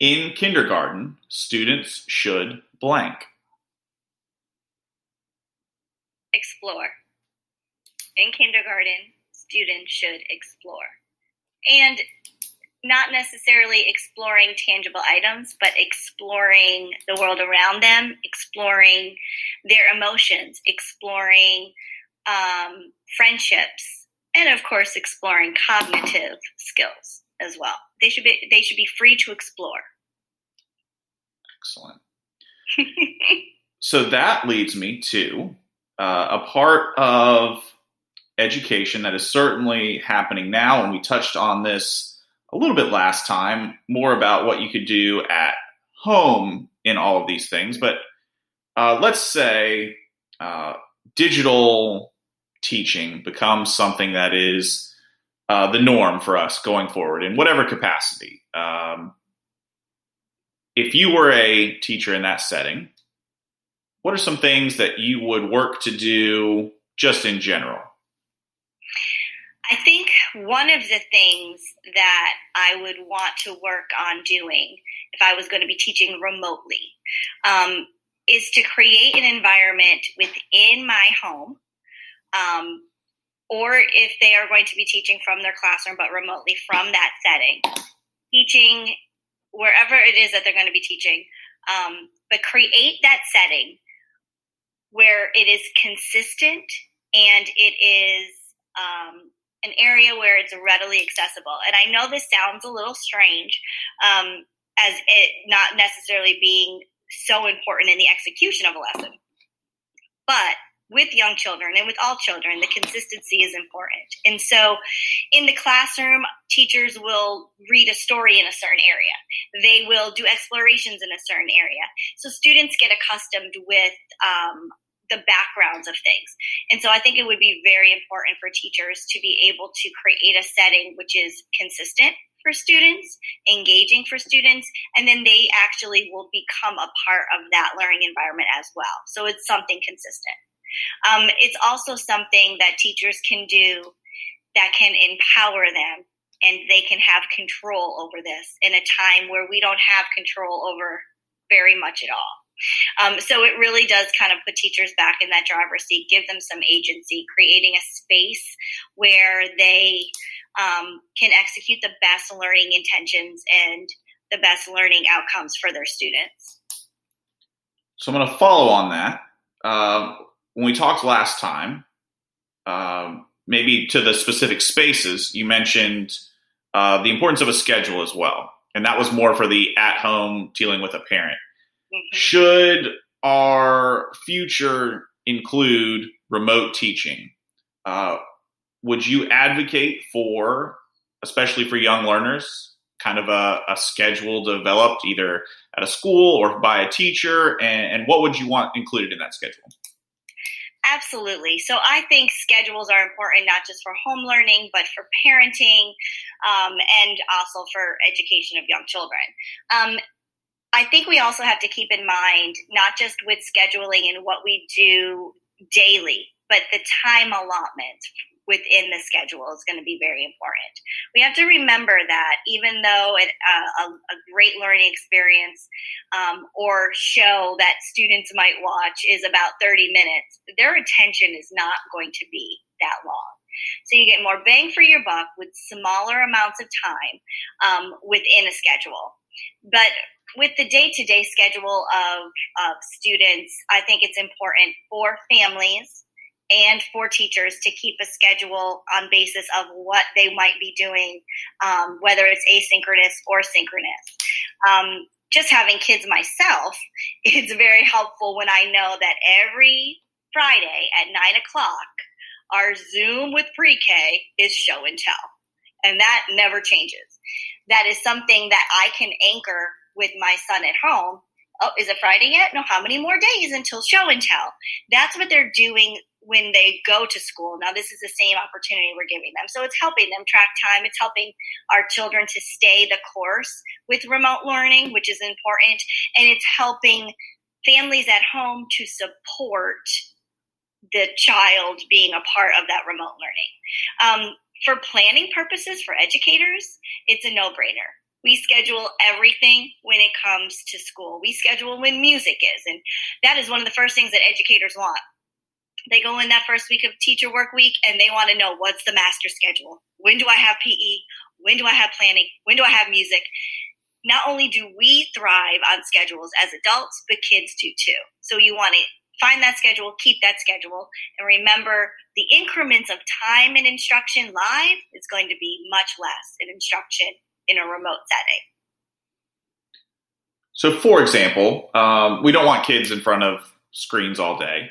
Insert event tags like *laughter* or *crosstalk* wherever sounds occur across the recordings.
In kindergarten, students should blank. Explore. In kindergarten, students should explore. And not necessarily exploring tangible items, but exploring the world around them, exploring their emotions, exploring um, friendships, and of course, exploring cognitive skills as well. They should be they should be free to explore. Excellent. *laughs* so that leads me to uh, a part of education that is certainly happening now, and we touched on this a little bit last time, more about what you could do at home in all of these things. But uh, let's say uh, digital teaching becomes something that is uh, the norm for us going forward in whatever capacity. Um, if you were a teacher in that setting, what are some things that you would work to do just in general? I think one of the things that I would want to work on doing if I was going to be teaching remotely um, is to create an environment within my home. Um, or if they are going to be teaching from their classroom but remotely from that setting, teaching wherever it is that they're going to be teaching, um, but create that setting where it is consistent and it is um, an area where it's readily accessible. And I know this sounds a little strange um, as it not necessarily being so important in the execution of a lesson, but with young children and with all children, the consistency is important. And so in the classroom, teachers will read a story in a certain area. They will do explorations in a certain area. So students get accustomed with um, the backgrounds of things. And so I think it would be very important for teachers to be able to create a setting which is consistent for students, engaging for students, and then they actually will become a part of that learning environment as well. So it's something consistent. Um, it's also something that teachers can do that can empower them and they can have control over this in a time where we don't have control over very much at all. Um, so it really does kind of put teachers back in that driver's seat, give them some agency, creating a space where they um, can execute the best learning intentions and the best learning outcomes for their students. So I'm going to follow on that. Uh, when we talked last time, um, maybe to the specific spaces, you mentioned uh, the importance of a schedule as well. And that was more for the at home dealing with a parent. Mm-hmm. Should our future include remote teaching? Uh, would you advocate for, especially for young learners, kind of a, a, schedule developed either at a school or by a teacher? And, and what would you want included in that schedule? Absolutely. So I think schedules are important not just for home learning, but for parenting um, and also for education of young children. Um, I think we also have to keep in mind, not just with scheduling and what we do daily, but the time allotment within the schedule is going to be very important. We have to remember that even though it, uh, a, a, great learning experience um, or show that students might watch is about 30 minutes, their attention is not going to be that long. So you get more bang for your buck with smaller amounts of time um, within a schedule. But with the day-to-day schedule of, of students, I think it's important for families and for teachers to keep a schedule on basis of what they might be doing, um, whether it's asynchronous or synchronous. Um, just having kids myself, *laughs* it's very helpful when I know that every Friday at nine o'clock, our Zoom with pre K is show and tell. And that never changes. That is something that I can anchor with my son at home oh, is it Friday yet? No, how many more days until show and tell? That's what they're doing when they go to school. Now, this is the same opportunity we're giving them. So it's helping them track time. It's helping our children to stay the course with remote learning, which is important. And it's helping families at home to support the child being a part of that remote learning. Um, for planning purposes for educators, it's a no brainer We schedule everything when it comes to school. We schedule when music is. And that is one of the first things that educators want. They go in that first week of teacher work week and they want to know what's the master schedule? When do I have PE? When do I have planning? When do I have music? Not only do we thrive on schedules as adults, but kids do too. So you want to find that schedule, keep that schedule, and remember the increments of time and instruction live is going to be much less in instruction in a remote setting. So, for example, um, we don't want kids in front of screens all day.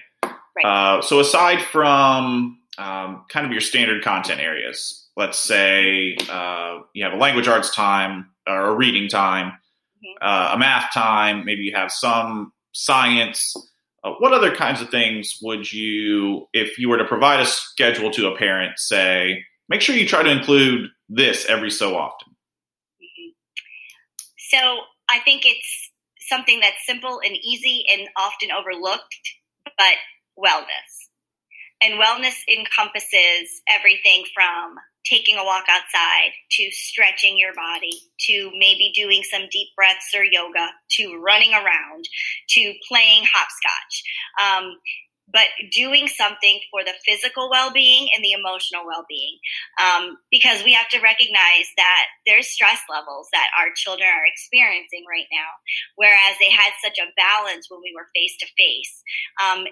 Right. Uh, so, aside from um, kind of your standard content areas, let's say uh, you have a language arts time or a reading time, mm-hmm. uh, a math time, maybe you have some science uh, what other kinds of things would you, if you were to provide a schedule to a parent, say, make sure you try to include this every so often? Mm-hmm. So I think it's something that's simple and easy and often overlooked, but wellness. And wellness encompasses everything from taking a walk outside to stretching your body to maybe doing some deep breaths or yoga to running around to playing hopscotch. Um, but doing something for the physical well-being and the emotional well-being. Um, because we have to recognize that there's stress levels that our children are experiencing right now whereas they had such a balance when we were face to face.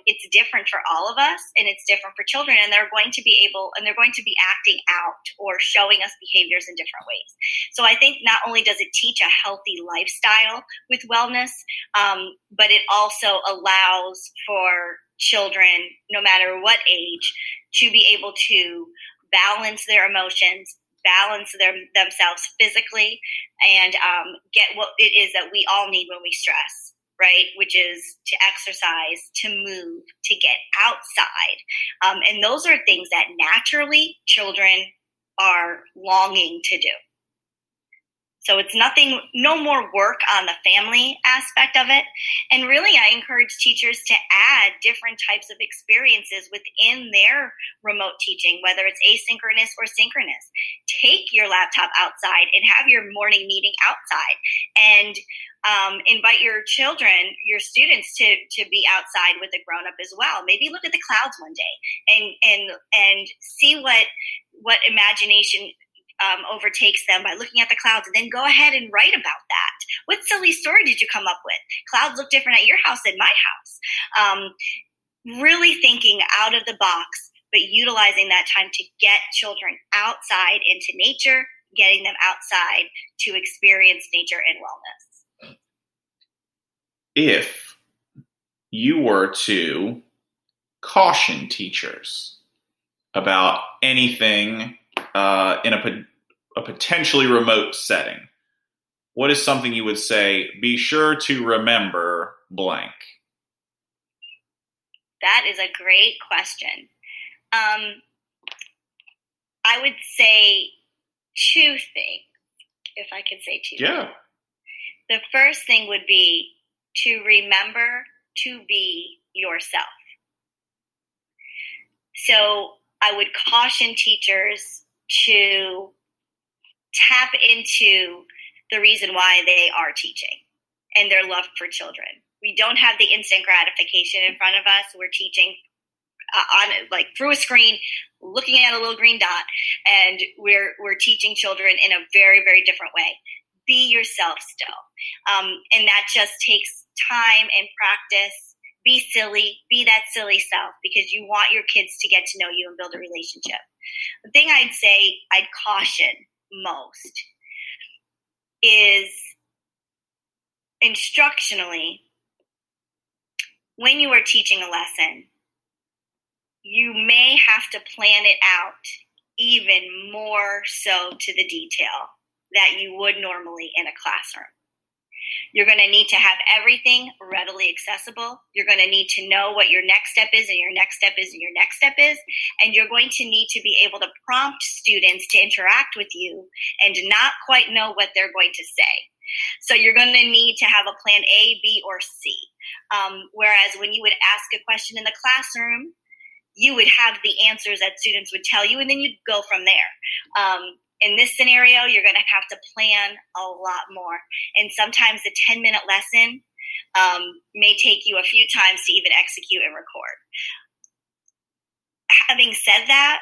It's different for all of us and it's different for children and they're going to be able and they're going to be acting out or showing us behaviors in different ways. So i think not only does it teach a healthy lifestyle with wellness um, but it also allows for children, no matter what age, to be able to balance their emotions, balance their, themselves physically, and um, get what it is that we all need when we stress, right? Which is to exercise, to move, to get outside. Um, and those are things that naturally children are longing to do. So it's nothing, no more work on the family aspect of it. And really, I encourage teachers to add different types of experiences within their remote teaching, whether it's asynchronous or synchronous. Take your laptop outside and have your morning meeting outside and um, invite your children, your students to, to be outside with a grown up as well. Maybe look at the clouds one day and, and, and see what, what imagination um, overtakes them by looking at the clouds and then go ahead and write about that. What silly story did you come up with? Clouds look different at your house than my house. Um, really thinking out of the box, but utilizing that time to get children outside into nature, getting them outside to experience nature and wellness. If you were to caution teachers about anything uh, in a a potentially remote setting, what is something you would say? Be sure to remember blank. That is a great question. Um, I would say two things, if I could say two. Yeah. Things. The first thing would be to remember to be yourself. So I would caution teachers to tap into the reason why they are teaching and their love for children. We don't have the instant gratification in front of us. We're teaching uh, on like through a screen, looking at a little green dot, and we're we're teaching children in a very very different way. Be yourself still, um, and that just takes time and practice. Be silly, be that silly self because you want your kids to get to know you and build a relationship. The thing I'd say, I'd caution most is instructionally when you are teaching a lesson you may have to plan it out even more so to the detail that you would normally in a classroom you're going to need to have everything readily accessible. You're going to need to know what your next step is, and your next step is, and your next step is. And you're going to need to be able to prompt students to interact with you and not quite know what they're going to say. So you're going to need to have a plan A, B, or C. Um, whereas when you would ask a question in the classroom, you would have the answers that students would tell you, and then you'd go from there. Um, In this scenario, you're going to have to plan a lot more. And sometimes the 10 minute lesson um, may take you a few times to even execute and record. Having said that,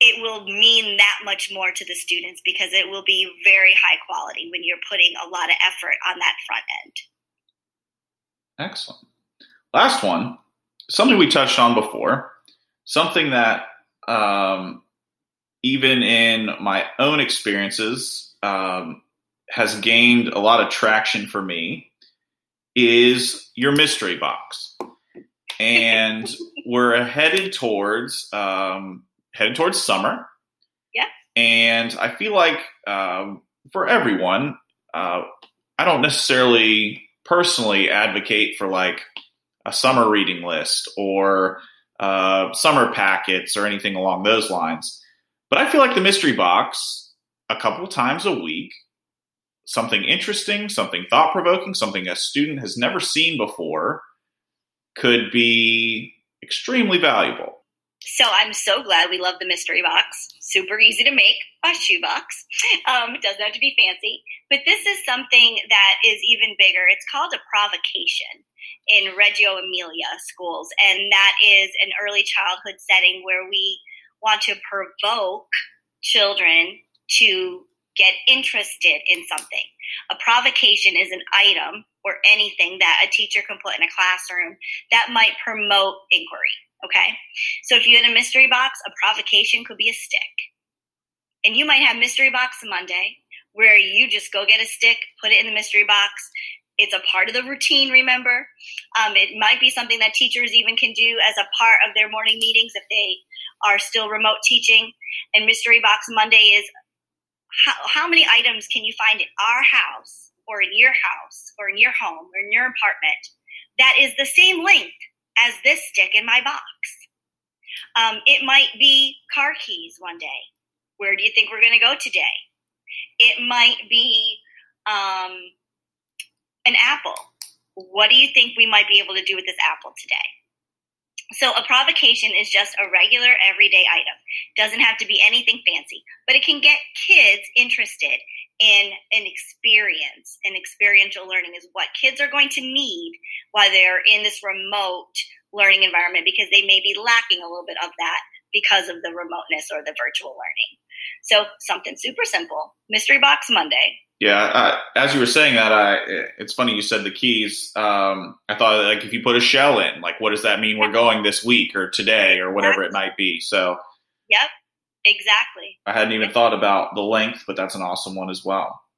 it will mean that much more to the students because it will be very high quality when you're putting a lot of effort on that front end. Excellent. Last one, something we touched on before, something that um, even in my own experiences um, has gained a lot of traction for me is your mystery box. And *laughs* we're headed towards um, headed towards summer. Yeah. And I feel like um, for everyone, uh, I don't necessarily personally advocate for like a summer reading list or uh, summer packets or anything along those lines. But I feel like the mystery box, a couple times a week, something interesting, something thought provoking, something a student has never seen before, could be extremely valuable. So I'm so glad we love the mystery box. Super easy to make, a shoebox. Um, doesn't have to be fancy. But this is something that is even bigger. It's called a provocation in Reggio Emilia schools. And that is an early childhood setting where we want to provoke children to get interested in something. A provocation is an item or anything that a teacher can put in a classroom that might promote inquiry. Okay. So if you had a mystery box, a provocation could be a stick. And you might have mystery box Monday where you just go get a stick, put it in the mystery box. It's a part of the routine, remember? Um, it might be something that teachers even can do as a part of their morning meetings if they are still remote teaching. And Mystery Box Monday is how, how many items can you find in our house or in your house or in your home or in your apartment that is the same length as this stick in my box. Um, it might be car keys one day. Where do you think we're going to go today? It might be um, an apple. What do you think we might be able to do with this apple today? So a provocation is just a regular everyday item. Doesn't have to be anything fancy, but it can get kids interested in an experience. And experiential learning is what kids are going to need while they're in this remote learning environment because they may be lacking a little bit of that because of the remoteness or the virtual learning. So something super simple. Mystery Box Monday. Yeah, as you were saying that, I it's funny you said the keys. Um, I thought like if you put a shell in, like what does that mean? We're going this week or today or whatever it might be. So. Yep. Exactly. I hadn't even thought about the length, but that's an awesome one as well.